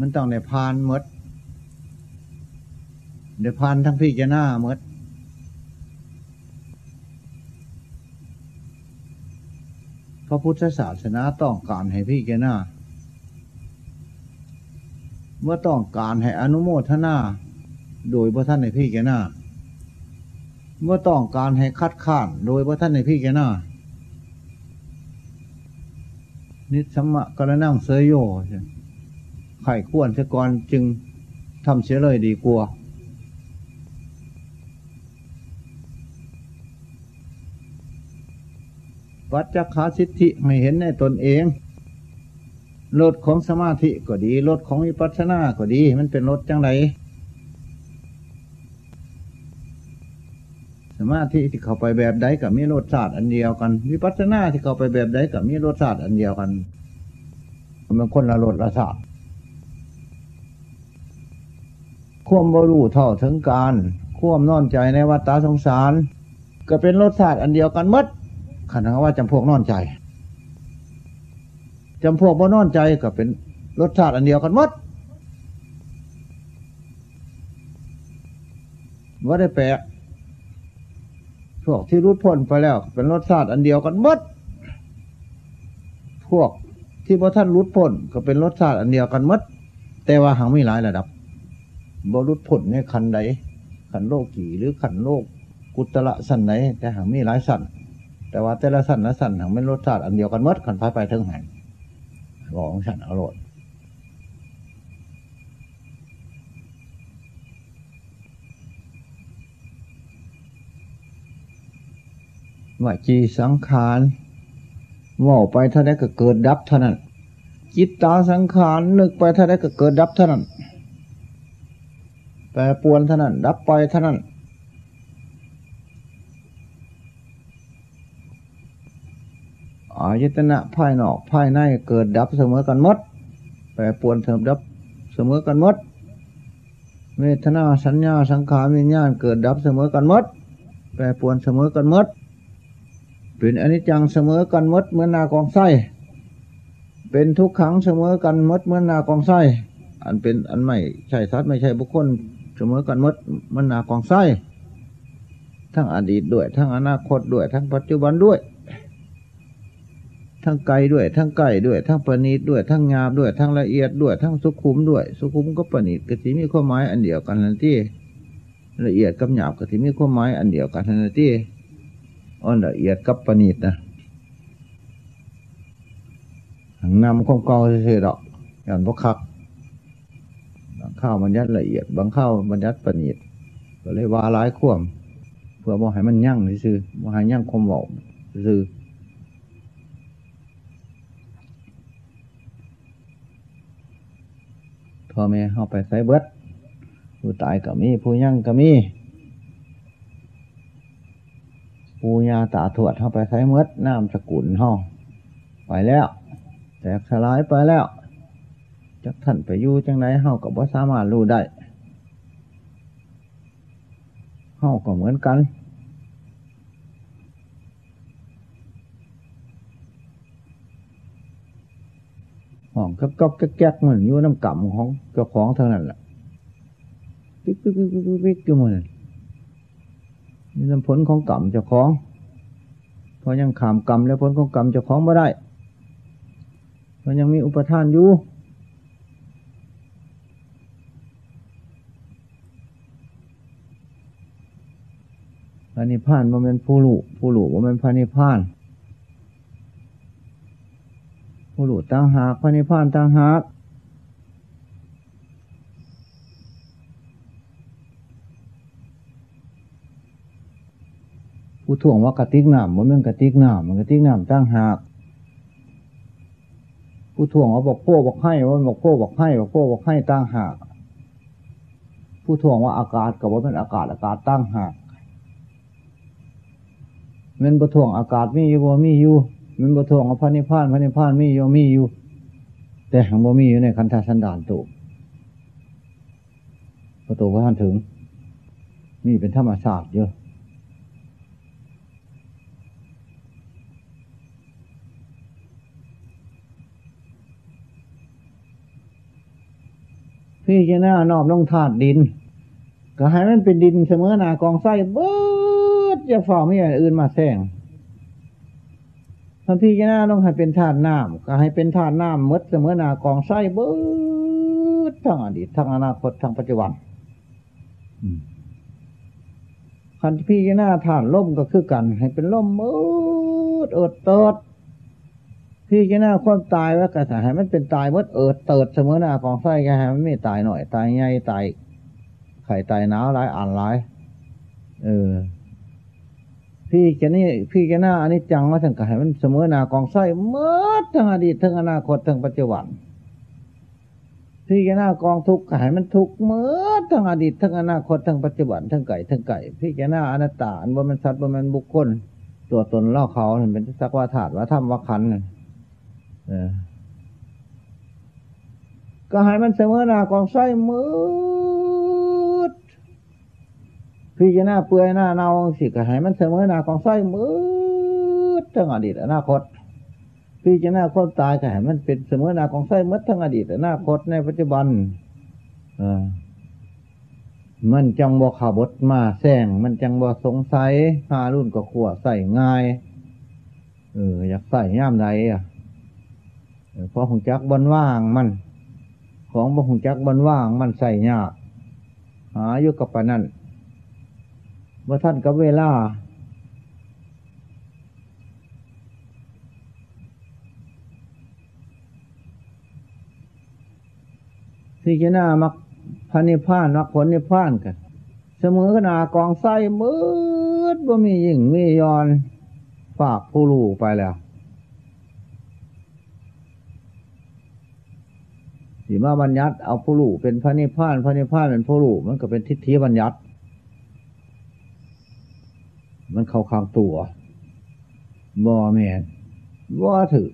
มันต้องในพานมดเดี๋ยวพานทั้งพี่จะหน้ามดพระพุทธศาสนาต้องการให้พี่แกหน้า เมื่อต้องการให้อนุโมทนา โดยพระท่านในพี่แกหน้า เมื่อต้องการให้คัดค้านโดยพระท่านในพี่แกหน้า นิสัมมะกระนั่งเสยโย ไข่ควรเสก่อนจึงทำเสียเลยดีกว่าวัดจักขาสิทธิไม่เห็นในตนเองรถของสมาธิก็ดีรถของวิปัสสนาก็ดี มันเป็นรถจังไรสมาธิที่เข้าไปแบบใดกับมีรสชาติอันเดียวกัน วิปัสสนาที่เข้าไปแบบใดกับมีรสชาติอันเดียวกัน มันคนละรสละชาติ ควมบรูเท่าถึงการ ควมนอนใจในวัฏฏะสงสาร ก็เป็นรสชาติอันเดียวกันมดขณะว่าจำพวกนอนใจจำพวกบ่นอนใจก็เป็นรสชาติอันเดียวกันมดว่าได้แปลพวกที่รุดพ้นไปแล้ว เป็นรสชาติอันเดียวกันมดพวกที่พระท่านรุดพ้นก็เป็นรสชาติอันเดียวกันมดแต่ว่าหังไม่หลายระดับ บรุษผลในขันใดขันโลกีหรือขันโลกกุตละสันไหนแต่หางมีหลายสันแต่ว่าแต่ละสันละสันหางไม่รสชาติอันเดียวกันมดขันพายไปทั้งหันบอกของฉันอร่อยว่าจีสังขารว่าไปเท่านั้นก็เกิดดับเท่านั้นจิตตาสังขารนึกไปเท่านั้นก็เกิดดับเท่านั้น แปรปวนเท่านั้น ดับไปเท่านั้น อายตนะภายนอกภายในเกิดดับเสมอกันมด แปรปวนเสมอดับเสมอกันมด เวทนาสัญญาสังขารวิญญาณเกิดดับเสมอกันมด แปรปวนเสมอกันมด เป็นอนิจจังเสมอกันมดเหมือนนากองไส้เป็นทุกขังเสมอกันมดเหมือนนากองไส้ อันเป็นอันไม่ใช่สัตว์ไม่ใช่บุคคล สมอกันมดมันหนากองไส้ทั้งอดีตด้วย ทั้งอนาคตด้วย ทั้งปัจจุบันด้วย ทั้งไกลด้วย ทั้งใกล้ด้วย ทั้งประณีตด้วย ทั้งงาบด้วย ทั้งละเอียดด้วย ทั้งสุขุมด้วย สุขุมก็ประณีตกติมีความหมายอันเดียวกันนั่นที่ละเอียดกับหยาบกติมีความหมายอันเดียวกันนั่นที่อ่อนละเอียดกับประณีตนะนำความเก่าเฉยๆดอกอย่างพวกคัก บางข้าวมันยัดละเอียด บางข้าวมันยัดประณีตก็เลยว่าร้ายข่วมเพื่อบ่ให้มันยั่งซื่อบ่ให้ยั่งคมบอกซื่อพ่อแม่เข้าไปใส่เบิดผู้ตายก็มี ผู้ยั่งก็มีปูญาตาถวดเข้าไปใช้เมดน้ำสกุลห้องไปแล้ว แตกสลายไปแล้ว จักท่านไปอยู่จังไรเฮากับว่าสามารถรู้ได้เฮาก็เหมือนกัน ห้องก็ก็แก๊กมือนอยู่น้ำกำของเจ้าของเท่านั้นแหละปิ๊กปิ๊กปิ๊กปิ๊กปิ๊กอยู่มันนี่ลำผลของกรรมเจ้าของเพราะยังขามกรรมและผลของกรรมเจ้าของไม่ได้เพราะยังมีอุปทานอยู่ ระนิพพานมันเป็นผู้หลุผู้หลุว่าเป็นพระนิพพาน ผู้หลุตั้งหากพระนิพพานตั้งหากผู้ถ่วงว่ากระติกน้ำมันเป็นกระติกน้ำมันกระติกน้ำตั้งหากผู้ถ่วงว่าบอกโป้บอกให้ว่าบอกโป้บอกให้บอกโป้บอกให้ตั้งหากผู้ถ่วงว่าอากาศกับว่าเป็นอากาศอากาศตั้งหาก มันประถ่วงอากาศมีอยู่บ่มีอยู่มันประถ่วงว่าพระนิพพานพระนิพพานมีอยู่มีอยู่ แต่หังบ่มีอยู่ในคันธสันดานตุประตูพระท่านถึง มีเป็นธรรมศาสตร์เยอะพี่จะหน้านอบลงถาดดิน ก็ให้มันเป็นดินเสมอหนากองไส้เบิด จะฝ่าไม่อย่างอื่นมาแซงถ้าพี่จะน้าต้องให้เป็นธาตุน้ำก็ให้เป็นธาตุน้ำมดเสมอหนากองไส้เบิดทั้งอดีตทั้งอนาคตทั้งปัจจุบันคันพี่จะหน้าธาตุล่มก็คือกัน ให้เป็นล่มมืดเอิดเติดพี่จะหน้าความตายว่ากระสให้มันเป็นตายมดเอิดเติดเสมอหน้ากองไส้ก็ให้มันไม่ตายหน่อย ตายใหญ่ตายไข่ตายหนาวร้ายอ่านร้าย เออ พี่จะนี่พี่จะหน้าอันนี้จังว่าทั้งกายมันเสมอหน้ากองไส้เมื่อทั้งอดีตทั้งอนาคตทั้งปัจจุบัน พี่จะหน้ากองทุกข์กายมันทุกข์เมื่อทั้งอดีตทั้งอนาคตทั้งปัจจุบันทั้งไก่ทั้งไก่ พี่จะหน้าอนัตตาอันว่ามันสัตว์ว่ามันบุคคล ตัวตนเล่าเขาเป็นสักว่าถาดว่าถ้ำว่าขันเออก็ให้มันเสมอหน้ากองไส้เมืด พี่จะหน้าเปื่อยหน้าเนาสิก็ให้มันเสมอหน้ากองไส้มืดทั้งอดีตอนาคตพี่จะหน้าคนตายก็ให้มันเป็นเสมอหน้ากองไส้มืดทั้งอดีตอนาคตในปัจจุบัน เออมันจังบ่ขาบดมาแซงมันจังบ่สงสัยหารุ่นก็ขวใส่ง่าย เออ อยากใส่ย่ามใดอะเพราะหงจักบนว่างมัน ของบ่หงจักบนว่างมันใส่ยากหาอยู่กับปะนั่น เมื่อท่านกับเวลา ที่จะน่ามักพันิพานมักผลนิพานกัน เสมอขนากองไส้มืดว่ามียิ่งมียอนฝากผู้ลูกไปแล้วสีมาบัญญัติเอาผู้ลูกเป็นพระนิพพาน พระนิพพานเป็นผู้ลูกมันก็เป็นทิฏฐิบัญญัติ มันเข้าข้างตัวบอแมนว่ถือ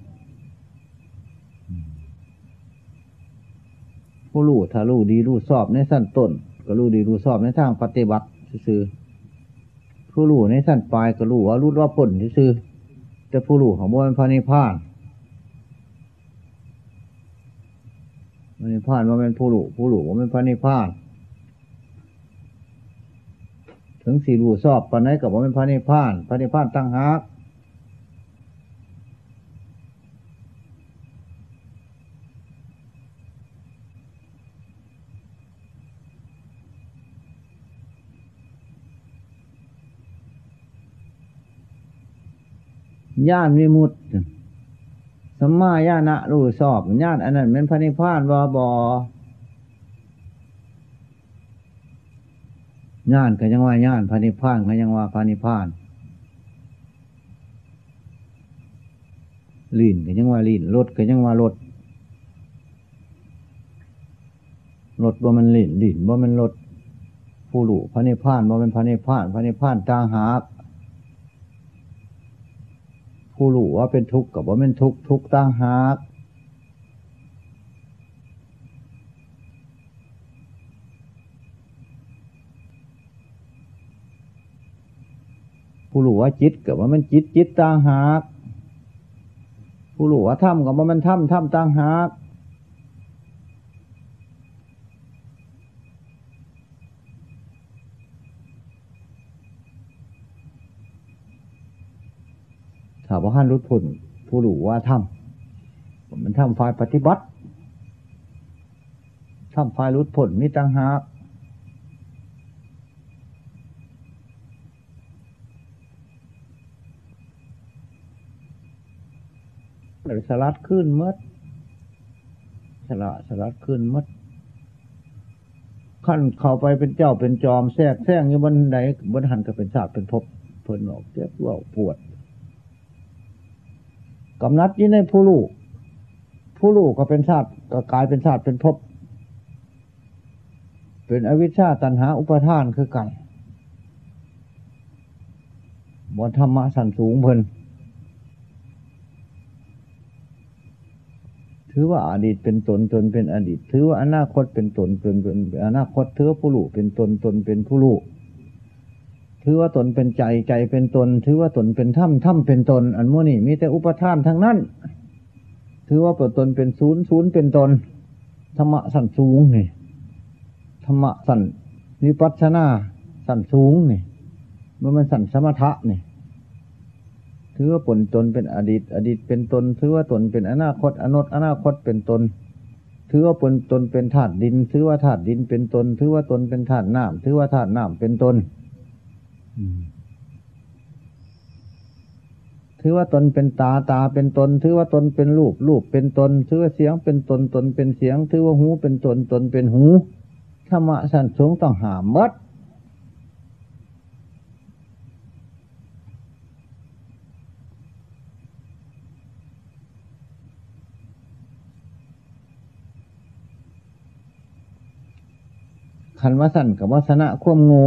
ผู้รู้ถ้ารู้ดีรู้สอบในสั้นต้น ก็รู้ดีรู้สอบในทางปฏิบัติซื่อผู้รู้ในสั้นปลายก็รู้ว่ารู้ว่าผลซื่อแต่ผู้รู้ของบนพระนิพพานพระนิพพานว่าเป็นผู้รู้ผู้รู้ว่าเป็นพระนิพพาน ถึงสี่รูสอบปานไหนกับว่าเป็นพระนิพพาน พระนิพพานตั้งหากญาณวิมุตติสัมมาญาณะรู้สอบญาณอันนั้นเป็นพระนิพพานบอบอ ญาณก็ยังว่าญาณพระนิพพานก็ยังว่าพระนิพพานลีนก็ยังว่าลีนรถก็ยังว่ารถรถว่ามันลีนลีนว่ามันรถผู้หลูพระนิพพานว่ามันพระนิพพานพระนิพพานต่างหากผู้รู้ว่าเป็นทุกข์กับว่าเป็นทุกข์ทุกข์ตั้งหาก ผู้รู้ว่าจิตกับว่ามันจิตจิตตั้งหากผู้รู้ว่าถ้ำกับว่ามันถ้ำถ้ำตั้งหากถ้าว่าท่านรู้ผลผู้รู้ว่าถ้ำมันถ้ำฝ่ายปฏิบัติถ้ำฝ่ายรู้ผลมีตั้งหาก เลยสลัดขึ้นมดสละสลัดขึ้นมดขั้นเข้าไปเป็นเจ้าเป็นจอมแทรกแทรกอยู่บนไหนบนหันก็เป็นศาสตร์เป็นภพเพิ่นออกเจ็บว่าปวดกำนัดยี่ในผู้ลูก ผู้ลูกก็เป็นชาติก็กลายเป็นชาติเป็นภพเป็นอวิชชาตันหาอุปทานคือกันบนธรรมะสันสูงเพิ่น ถือว่าอดีตเป็นตนตนเป็นอดีต ถือว่าอนาคตเป็นตนตนเป็นอนาคตถือว่าผู้ลูกเป็นตนตนเป็นผู้ลูกถือว่าตนเป็นใจใจเป็นตน ถือว่าตนเป็นถ้ำถ้ำเป็นตน อันโมนี่มีแต่อุปทานทั้งนั้น ถือว่าตัวตนเป็นศูนย์ศูนย์เป็นตนธรรมะสันสูงนี่ธรรมะสันนิปัชนาสันสูงนี่มื่อมันสันสมถะนี่ ถือว่าผลตนเป็นอดีต อดีตเป็นตน ถือว่าตนเป็นอนาคต อนตอนาคตเป็นตน ถือว่าผลตนเป็นธาตุดิน ถือว่าธาตุดินเป็นตน ถือว่าตนเป็นธาตุน้ำถือว่าธาตุน้ำเป็นตนถือว่าตนเป็นตาตาเป็นตน ถือว่าตนเป็นรูปรูปเป็นตน ถือว่าเสียงเป็นตนตนเป็นเสียง ถือว่าหูเป็นตนตนเป็นหูธรรมะสันสงต้องหามมัด ขันวสันกับวัสนะควมโง่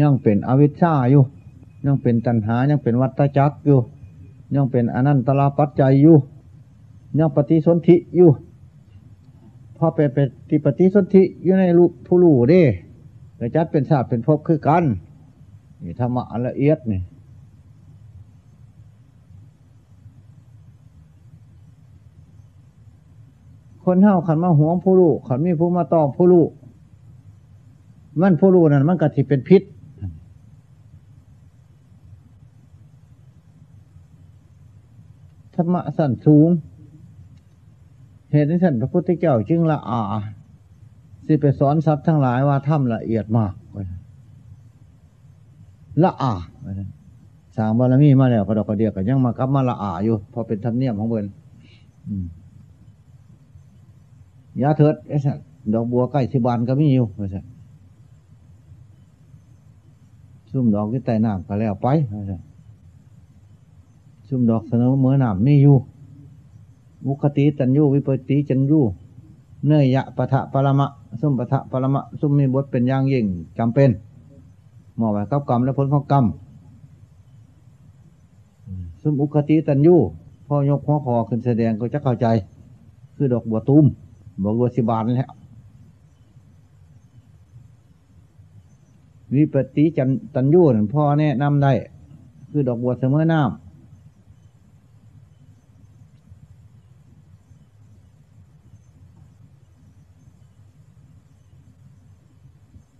ยังเป็นอวิชชาอยู่ ยังเป็นตัณหา ยังเป็นวัตจักรอยู่ ยังเป็นอนันตลาปัจจัยอยู่ ยังปฏิสนธิอยู่พอเป็นติปฏิสนธิอยู่ในรูผู้รู้เด้แต่จัดเป็นศาสตร์เป็นภพคือกันนี่ธรรมะละเอียดนี่ คนเท่าขันมาหวงผู้ลูกขันมีผู้มาตอบผู้ลูกมันผู้ลูกนั่นมันก็ที่เป็นพิษ ธรรมะสั่นสูง เหตุที่สั่นพระพุทธเจ้าจึงละอาสิไปสอนสัตว์ทั้งหลายว่าถ้ำละเอียดมากละอาสางบารมีมาแล้วกระดอกกระเดียกก็ยังมากลับมาละอาอยู่ พอเป็นธรรมเนียมของเบิร์น ยาเถิดไอ้สัตดอกบัวใกล้สิบานก็มีอยู่ไอ้สัตซุ่มดอกที่ใต้น้ำก็แล้วไปไอ้สัตซุ่มดอกเสนอเมื่อน้ำมีอยู่ มุคติตันยูวิปติจันยูเนยยะปะทะปรมะซุ่มปะทะปรมะซุ่มมีบทเป็นอย่างยิ่งจำเป็นหมอบไว้กับกรรมและผลของกรรมซุ่มอุคติตันยูพ่อยกหัวคอขึ้นแสดงก็จะเข้าใจ คือดอกบัวตุ้ม บอกว่าสิบานแล้ววิปติจันตันยูนพ่อแนะนำได้ คือดอกบัวเสมอน้ำ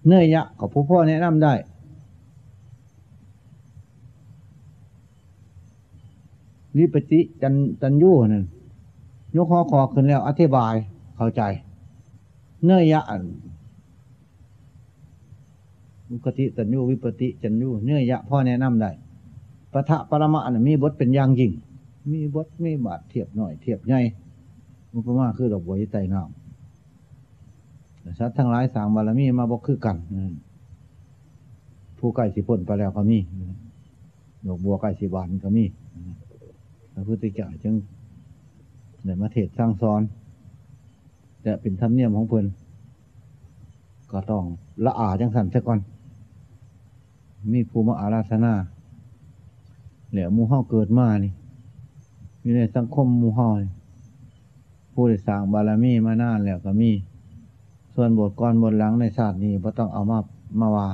เนื่อยยะกับผู้พ่อแนะนำได้วิปติจันตันยูนั่นยกข้อคอขึ้นแล้ว อธิบาย เข้าใจ เนื่อยะมุคติตัญญูวิปติจันญูเนื่อยะพ่อแนะนำได้ปะทะปรมะนะมีบทเป็นอย่างยิ่ง มีบทมีบาทเทียบหน่อยเทียบใหญ่มุกมาคือดอกบัวที่ไตน้ำสัตว์ทั้งหลายสางบารมีมาบอกคือกันผู้ใกล้สิพ้นไปแล้วก็มีดอกบัวใกล้สิบานก็มีพระพุทธเจ้าจึงเดี๋ยวมาเทศสร้างซ้อน จะเป็นธรรมเนียมของเพิ่นก็ต้องละอาจังสันซะก่อน มีภูมิอาราธนาเหลือมูเฮาเกิดมานี่อยู่ในสังคมมูฮาผู้ได้สร้างบารมีมานานแล้วก็มี ส่วนบทก่อนบทหลังในศาสตร์นี้ก็ต้องเอามามาว่า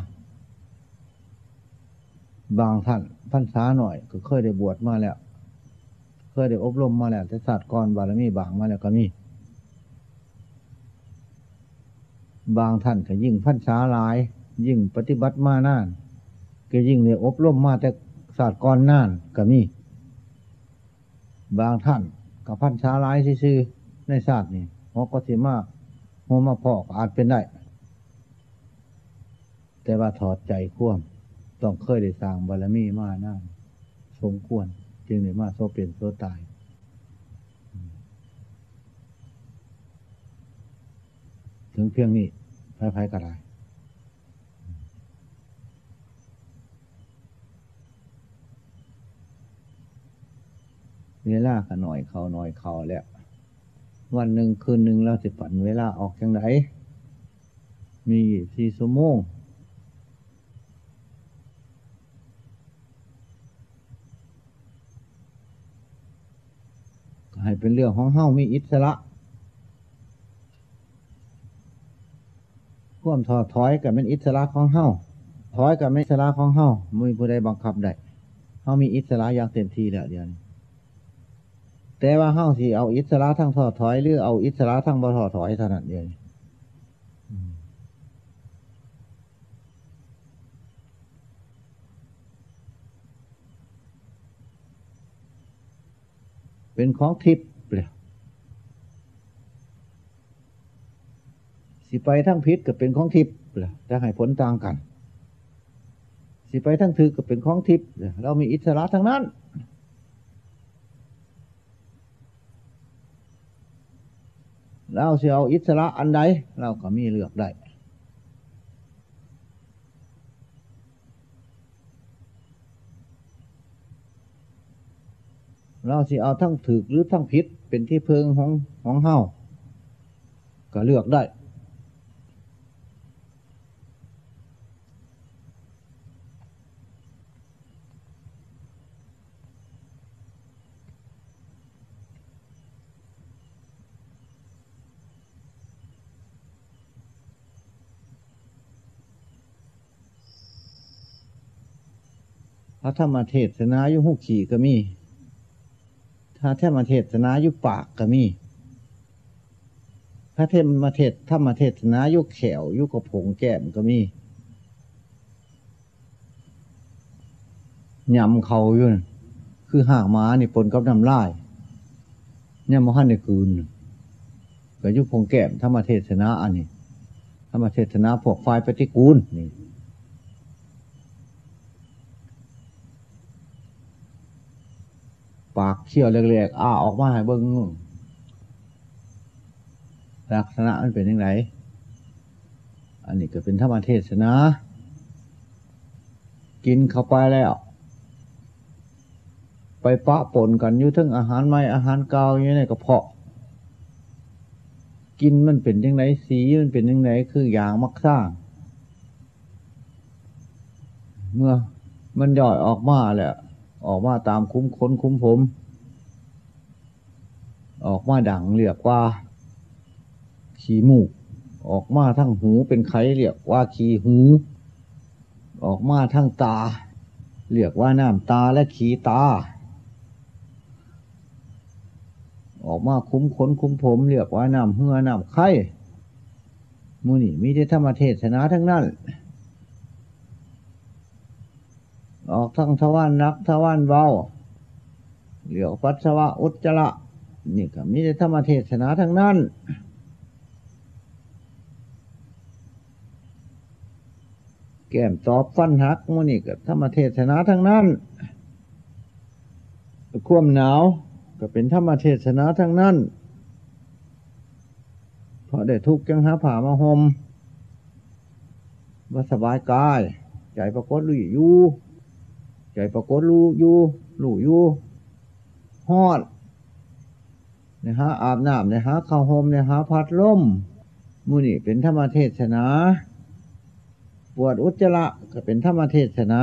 บางท่านพันษาหน่อย ก็เคยได้บวชมาแล้ว เคยได้อบรมมาแล้วแต่ศาสตร์ก่อนบารมีบางมาแล้วก็มี บางท่านก็ยิ่งพันษาหลาย ยิ่งปฏิบัติมานาน ก็ยิ่งได้อบรมมาแต่ศาสตร์ก่อนนานก็มี บางท่านก็พันษาหลายซื่อในศาสตร์นี่หัวก็สิมาหัวมาพอกอาจเป็นได้ แต่ว่าถอดใจข่วมต้องเคยได้สร้างบารมีมานานสมควร จึงได้มาโซเปลี่ยนโซตาย ถึงเพียงนี้ไพ่ๆก็ได้เวลาก็หน่อยเขาหน่อยเขาแล้ว วันหนึ่งคืนหนึ่งเราสิฝันเวลาออกจังไหนมีสี่สมงก็ให้เป็นเรื่องของเฮ้ามีอิสระ ควมถอดถอยกับเป็นอิสระของเฮ้าถอยกับไม่อิสระของเฮ้าไม่มีผู้ใดบังคับได้เฮ้ามีอิสระอย่างเต็มที่แล้วเดียวนี้แต่ว่าเฮ้าสิเอาอิสระทั้งถอดถอยหรือเอาอิสระทั้งบ่ถอดถอยเท่านั้นเดียวนี้เป็นของทิพย์เลย สิไปทั้งพิษก็เป็นของทิพย์ลยจะให้ผลต่างกัน สิไปทั้งถือก็เป็นของทิพย์เรามีอิสระทั้งนั้น เราสิเอาอิสระอันใดเราก็มีเลือกได้เราสิเอาทั้งถือหรือทั้งพิษเป็นที่เพิงของของเฮาก็เลือกได้ ระธรรมเทศนายุหุขี่ก็มีถ้าธรรมเทศนายุปากก็มีพระเทศมาเทศธรรมเทศนายุแขวยุกระผงแก้มก็มียำเขาอยู่นคือห่ากม้านี่ปนกับน้ำลายเนี่ยมหันในคืนก็ยุผงแก้มธรรมเทศนาอันนี้ธรรมเทศนาพวกไฟปฏิกูลนี่ ปากเขี้ยวเล็กๆอ้าออกมาให้เบิ้งลักษณะมันเป็นยังไงอันนี้ก็เป็นธรรมเทศนากินเข้าไปแล้ว ไปปะปนกันอยู่ทั้งอาหารใหม่อาหารเก่าอยู่ในกระเพาะ กินมันเป็นยังไงสีมันเป็นยังไงคืออย่างมักสร้าง เมื่อมันย่อยออกมาแล้ว ออกมาตามคุ้มขนคุ้มผม ออกมาดังเรียกว่า ขี้มูก ออกมาทั้งหูเป็นไข้เรียกว่าขี้หู ออกมาทั้งตา เรียกว่าน้ำตาและขี้ตา ออกมาคุ้มขนคุ้มผม เรียกว่าน้ำเหือน้ำไข่มูนี่มีแต่ธรรมเทศนาทั้งนั้น ออกทั้งทวารนักทวารเบาเหลียวปัสสาวะอุจจาระนี่ก็มีแต่ธรรมเทศนาทั้งนั้นแก้มตอบฟันหักมูนี่ก็ธรรมเทศนาทั้งนั้นควมหนาวก็เป็นธรรมเทศนาทั้งนั้นเพราะได้ทุกข์ยังหาผ่ามาหมว่าสบายกาย ใจปรากฏลุยอยู่ ใจปรากฏรู้อยู่รู้อยู่ฮอดนี่ยฮะอาบน้ำนี่ยฮะข้าวหอมนี่ยฮะพัดลมมูนี่เป็นธรรมเทศนา ปวดอุจจาระก็เป็นธรรมเทศนา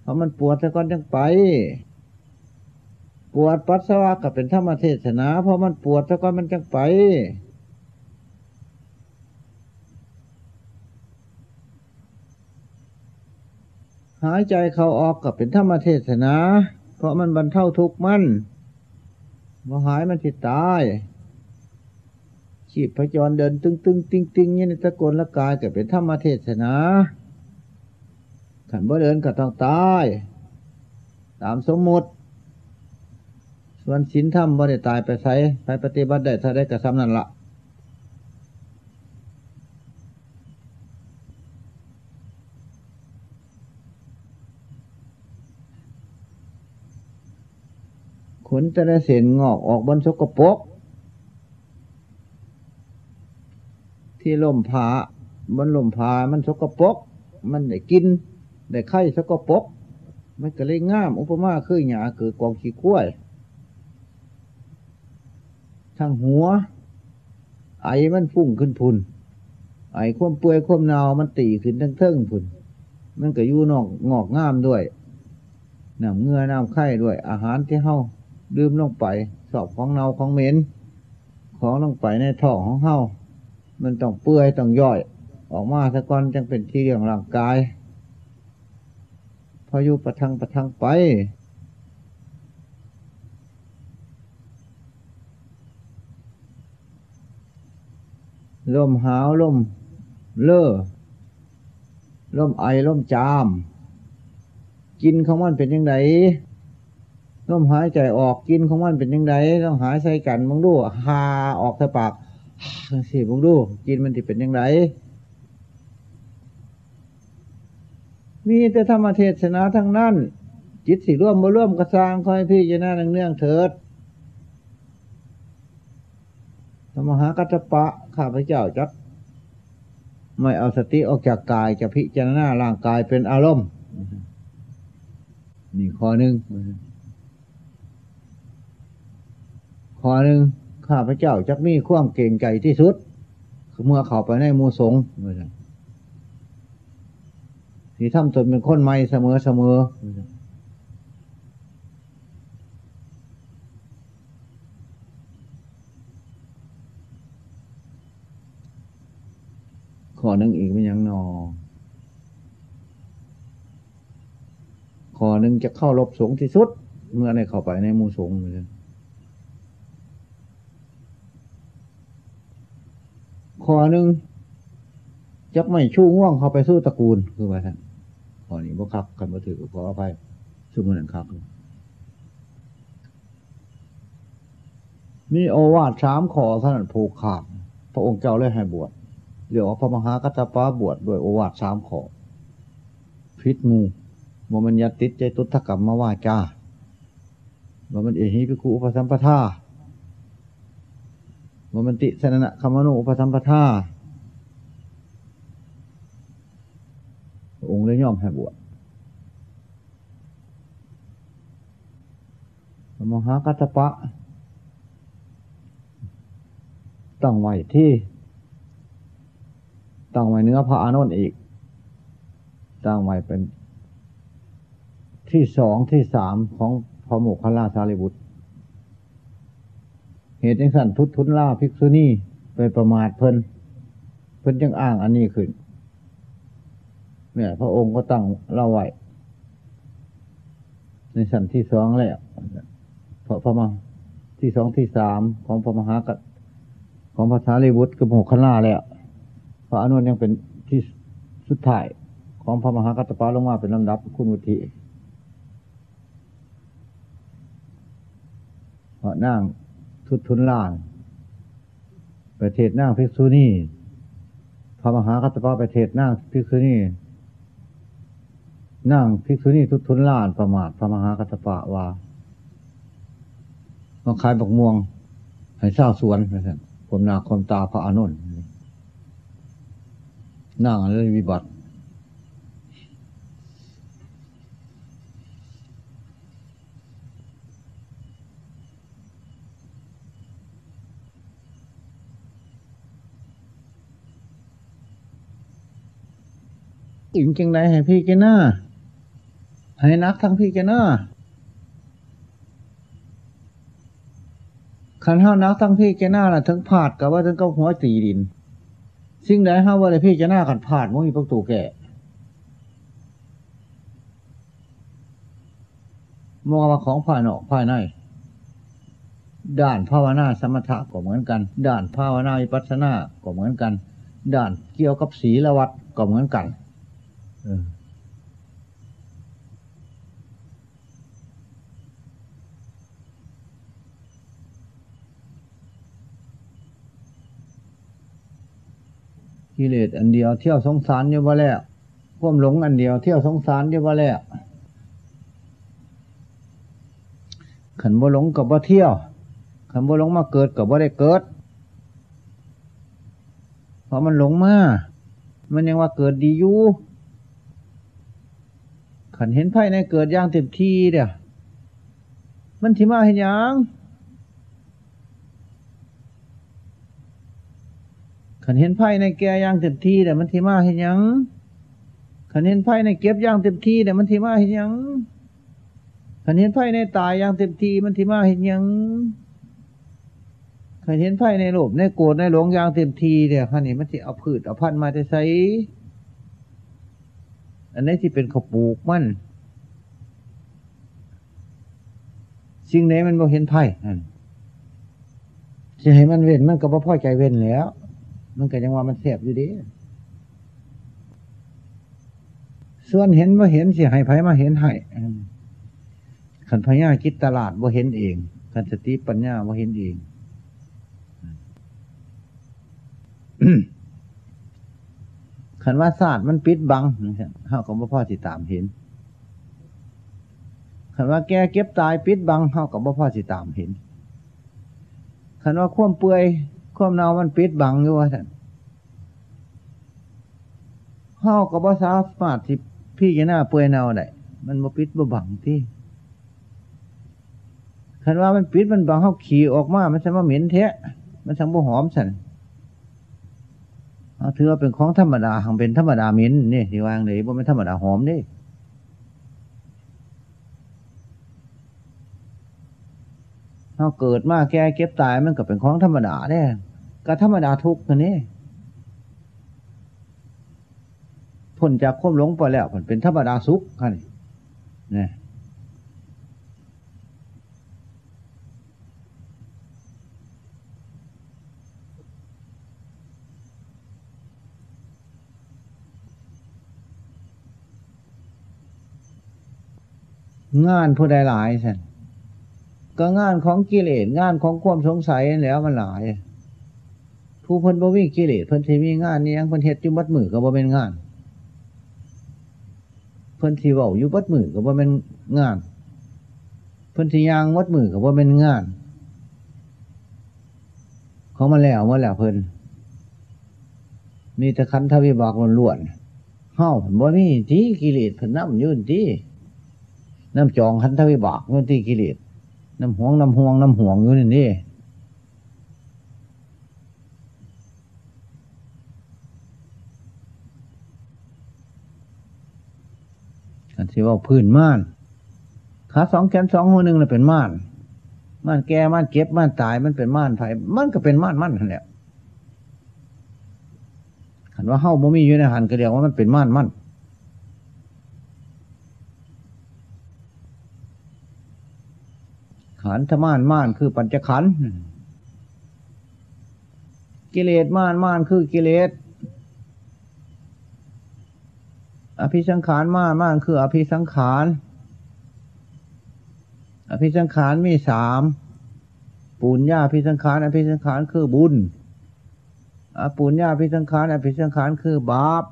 เพราะมันปวดซะก่อนจังไป ปวดปัสสาวะก็เป็นธรรมเทศนา เพราะมันปวดซะก่อนมันจังไป หายใจเข้าออกก็เป็นธรรมเทศนา เพราะมันบรรเทาทุกข์มันมาหายมันทิตายชีพพจรเดินตึงตึงติงติงนี่ในตะโกนละกายก็เป็นธรรมเทศนาขันบ่เดินก็ต้องตาย ตามสมมติ ส่วนศีลธรรมบ่ได้ตายไปใช้ไปปฏิบัติได้ถ้าได้กระทำนั่นละ ขนจะได้เสนงอกออกบนสกปรกที่ล่มผาบนล่มผามันสกปรกมันได้กินได้ไข่สกปรกมันก็เลยง่าม อุปมาคือหยาคือกองขี้ข้วยทางหัว ไอมันฟุ้งขึ้นพุนไอควมเปื่อยควมเนามันตีขึ้นทั้งเทิงพุนมันก็อยู่นอกงอกง่ามด้วยน้ำเงือน้ำไข่ด้วย อาหารที่เฮา ดื่มลงไป สอบของเนาของเหม็นของลงไปในท้องของเฮามันต้องเปื่อยต้องย่อย ออกมาสะก่อนจังเป็นที่เรื่องร่างกาย พออยู่ประทังประทังไป ลมหาวลมเลอลมไอลมจาม กินของมันเป็นยังไง ลมหายใจออกกินของมันเป็นยังไงต้องหายใส่กันมึงดูหาออกใส่ปากสิมึงดู กินมันจะเป็นยังไงมีแต่ธรรมเทศนาทั้งนั้น จิตสิร่วมมาร่วมกระซางคอยพี่จะน่าเนื่องเถิดธรรมหากัตปะข้าพเจ้าจักไม่เอาสติออกจากกายจะพิจารณาร่างกายเป็นอารมณ์นี่ข้อหนึ่ง ขอหนึ่งข้าพเจ้าจักมีความเก่งใจที่สุดเมื่อเข้าไปในมูสงที่ทำตนเป็นคนใหม่เสมอเสมอข้อหนึ่งอีกไม่ยังนอข้อหนึ่งจะเข้ารบสงที่สุด เมื่อในเข้าไปในมูสงเลย ข้อหนึ่งจักไม่ชู้ง่วงเข้าไปสู้ตระกูลคือว่าท่านข้อนี้บ่ครับกันมาถือขออภัยสู้มือหนังครับนี่โอวาทสามขอท่านผูกขาดพระองค์เจ้าเลยให้บวชเรียกว่าพระมหากัตปาบวชโดยโอวาทสามขอพิษงูโมมันยติดใจตุทกรรมมาว่าจ้าโมมันเอหิพิคุอุปสัมปทา มมันติสนะคำมนุอุปสัมปทาองค์เลยย่อมให้บวชมหากัตปะต้งไว้ที่ ตั้งไว้เนื้อพระอานนท์อีก ตั้งไว้เป็นที่สองที่สามของพระโมคคัลลาสารีบุตร เหตุในสั่นทุตทุนล่าภิกษุนีไปประมาทเพิ่นเพิ่นจึงอ้างอันนี้ขึ้น เนี่ย พระองค์ก็ตั้งเล่าไว้ในสั่นที่สองแล้วพระพระมาที่สองที่สามของพระมหากัของพระสารีบุตรกับโมคคัลลาแล้วพระอนุนยังเป็นที่สุดท้ายของพระมหากัตปาลงมาเป็นลำดับคุณวุฒิเพราะนั่ง ทุดทุนล่าง ประเทศนั่งพิกษุนีพระมหากัตปาประเทศนั่งพิกษุนีนั่งพิกษุนีทุดทุนล่านประมาทพระมหากัตปะว่าต้องขายบักม่วง ให้เศร้าสวนนะครับผมนาคมตาพระอนุนนั่งอะไรวิบัติ อิงจังไดให้พี่กินหน้าให้นักทั้งพี่กินหน้าขันห้านักทั้งพี่แกหน้าล่ะถึงผาดกับว่าถึงก็หัวตีดิน สิ่งใดห้าว่าอะไรพี่แกหน้าขันผาดมันมีประตูแก่มองว่าของภายนอกภายในด้านภาวนาสมถะก็เหมือนกันด้านภาวนาวิปัสสนาก็เหมือนกันด้านเกี่ยวกับศีลวัดก็เหมือนกัน กิเลสอันเดียวเที่ยวสงสารอยู่บ่แล้วควมหลงอันเดียวเที่ยวสงสารอยู่บ่แล้วขันบ่หลงกับบ่เที่ยวขันบ่หลงมาเกิดกับบ่ได้เกิดเพราะมันหลงมา มันยังว่าเกิดดีอยู่ ขันเห็นไพ่ในเกิดอย่างเต็มที่เดียมันที่มาเห็นยังขันเห็นไพ่ในแก่อย่างเต็มที่เดี๋ยมันทีมาเห็นยังขันเห็นไพ่ในเก็บย่างเต็มที่เดี๋ยมันทีมาเห็นยังขันเห็นไพ่ในตายย่างเต็มที่มันทีมาเห็นยังขันเห็นไพ่ในโลภในโกรธในหลงย่างเต็มที่เดี๋ยขันนี้มันทีเอาพืชเอาพันมาจะใช้ อันนี้ที่เป็นขปูกมันสิ่งไหนมันบ่เห็นไพ่นั่นจะให้มันเว้นมันก็บ่พอใจเว้นแล้ว มันก็ยังว่ามันแสบอยู่ดี ส่วนเห็นว่าเห็นสิให้ไผมาเห็นให้ขันพญาคิดตลาดว่าเห็นเองขันสติปัญญาว่าเห็นเอง ขันว่าศาสตร์มันปิดบังเข้าก็บ่พ่อสิตามเห็นขันว่าแกเก็บตายปิดบังเขาก็บ่พ่อสิตามเห็นขันว่าควมเปื่อยควมเนามันปิดบังอยู่ว่าท่านเขาก็บ่สามารถที่พี่จะหน้าเปื่อยเนาได้มันบ่ปิดบ่บังที่ขันว่ามันปิดมันบังเขาขี่ออกมา มันจะมาเหม็นเทะมันสังบ่หอมสัน ถือว่าเป็นของธรรมดาหังเป็นธรรมดาเหม็นนี่ที่วางเลยว่าไม่ธรรมดาหอมนี่เขาเกิดมาแก่เก็บตายมันก็เป็นของธรรมดาเนี่ยก็ธรรมดาทุกข์นี่พ้นจากความหลงไปแล้วมันเป็นธรรมดาสุขค่ะนี่ งานผู้ใดหลายสันก็งานของกิเลสงานของความสงสัยแล้วมันหลาย ผู้เพิ่นบ่มีกิเลสเพิ่นที่มีงานนี้ยังเพิ่นเฮ็ดอยู่บัดมือก็บ่เป็นงาน เพิ่นที่เว้าอยู่บัดมือก็บ่เป็นงาน เพิ่นที่ยางบัดมือก็บ่เป็นงานเขามาแล้วมาแล้วเพิ่นมีแต่คันทวิบากล้วนๆเฮ้าบ่มีที่กิเลสเพิ่นน้ำยุ่นที่ น้ำจองคันทวิบากนู่นที่กิเลสน้ำห่วงน้ำห่วงน้ำห่วงอยู่นี่นี่กันสิว่าพื้นม่านขาสองแขนสองหัวหนึ่งเลยเป็นม่านม่านแก่ม่านเก็บม่านตายมันเป็นม่านไผ่มันก็เป็นม่านมั่นนั่นแหละขันว่าเฮ้าบ่มีอยู่ในหันก็เรียกว่ามันเป็นม่านมั่นขั นธม่านม่านคือปัญจขันธ์กิเลสม่านม่านคือกิเลส อภิสังขารม่านม่านคืออภิสังขาร อภิสังขารมีสามปุญญาอภิสังขาร อภิสังขารคือบุญ อปุญญาอภิสังขาร อภิสังขารคือบาป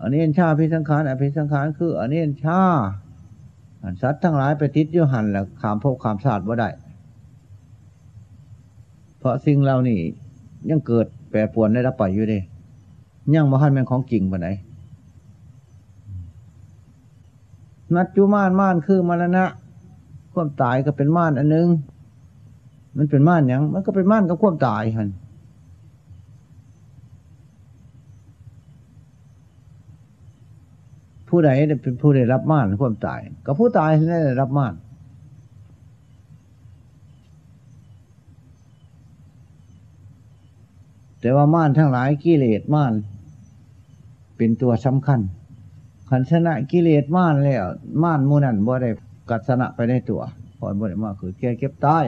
อันนี้ชาอภิสังขาร อภิสังขารคืออันนี้ชา สัตว์ทั้งหลายไปติดยุหันแล้วขามพบขามศาสตร์ว่าได้ เพราะสิ่งเรานี่ยังเกิดแปรปวนได้รับไปอยู่ดิยังมาหันเป็นของจริงปะไหนนัดจุม่านม่านคือมรณะความตายก็เป็นม่านอันนึง มันเป็นม่านยังมันก็เป็นม่านกับความตายหัน ผู้ใดเป็นผู้ได้รับม่านความตาย ก็ผู้ตายนั่นได้รับม่านแต่ว่าม่านทั้งหลายกิเลสม่าน เป็นตัวสำคัญขันชนะกิเลสม่านแล้วม่านมูนันบ่ได้กัดสนะไปในตัวพอบ่ได้มาคือแก่เก็บตาย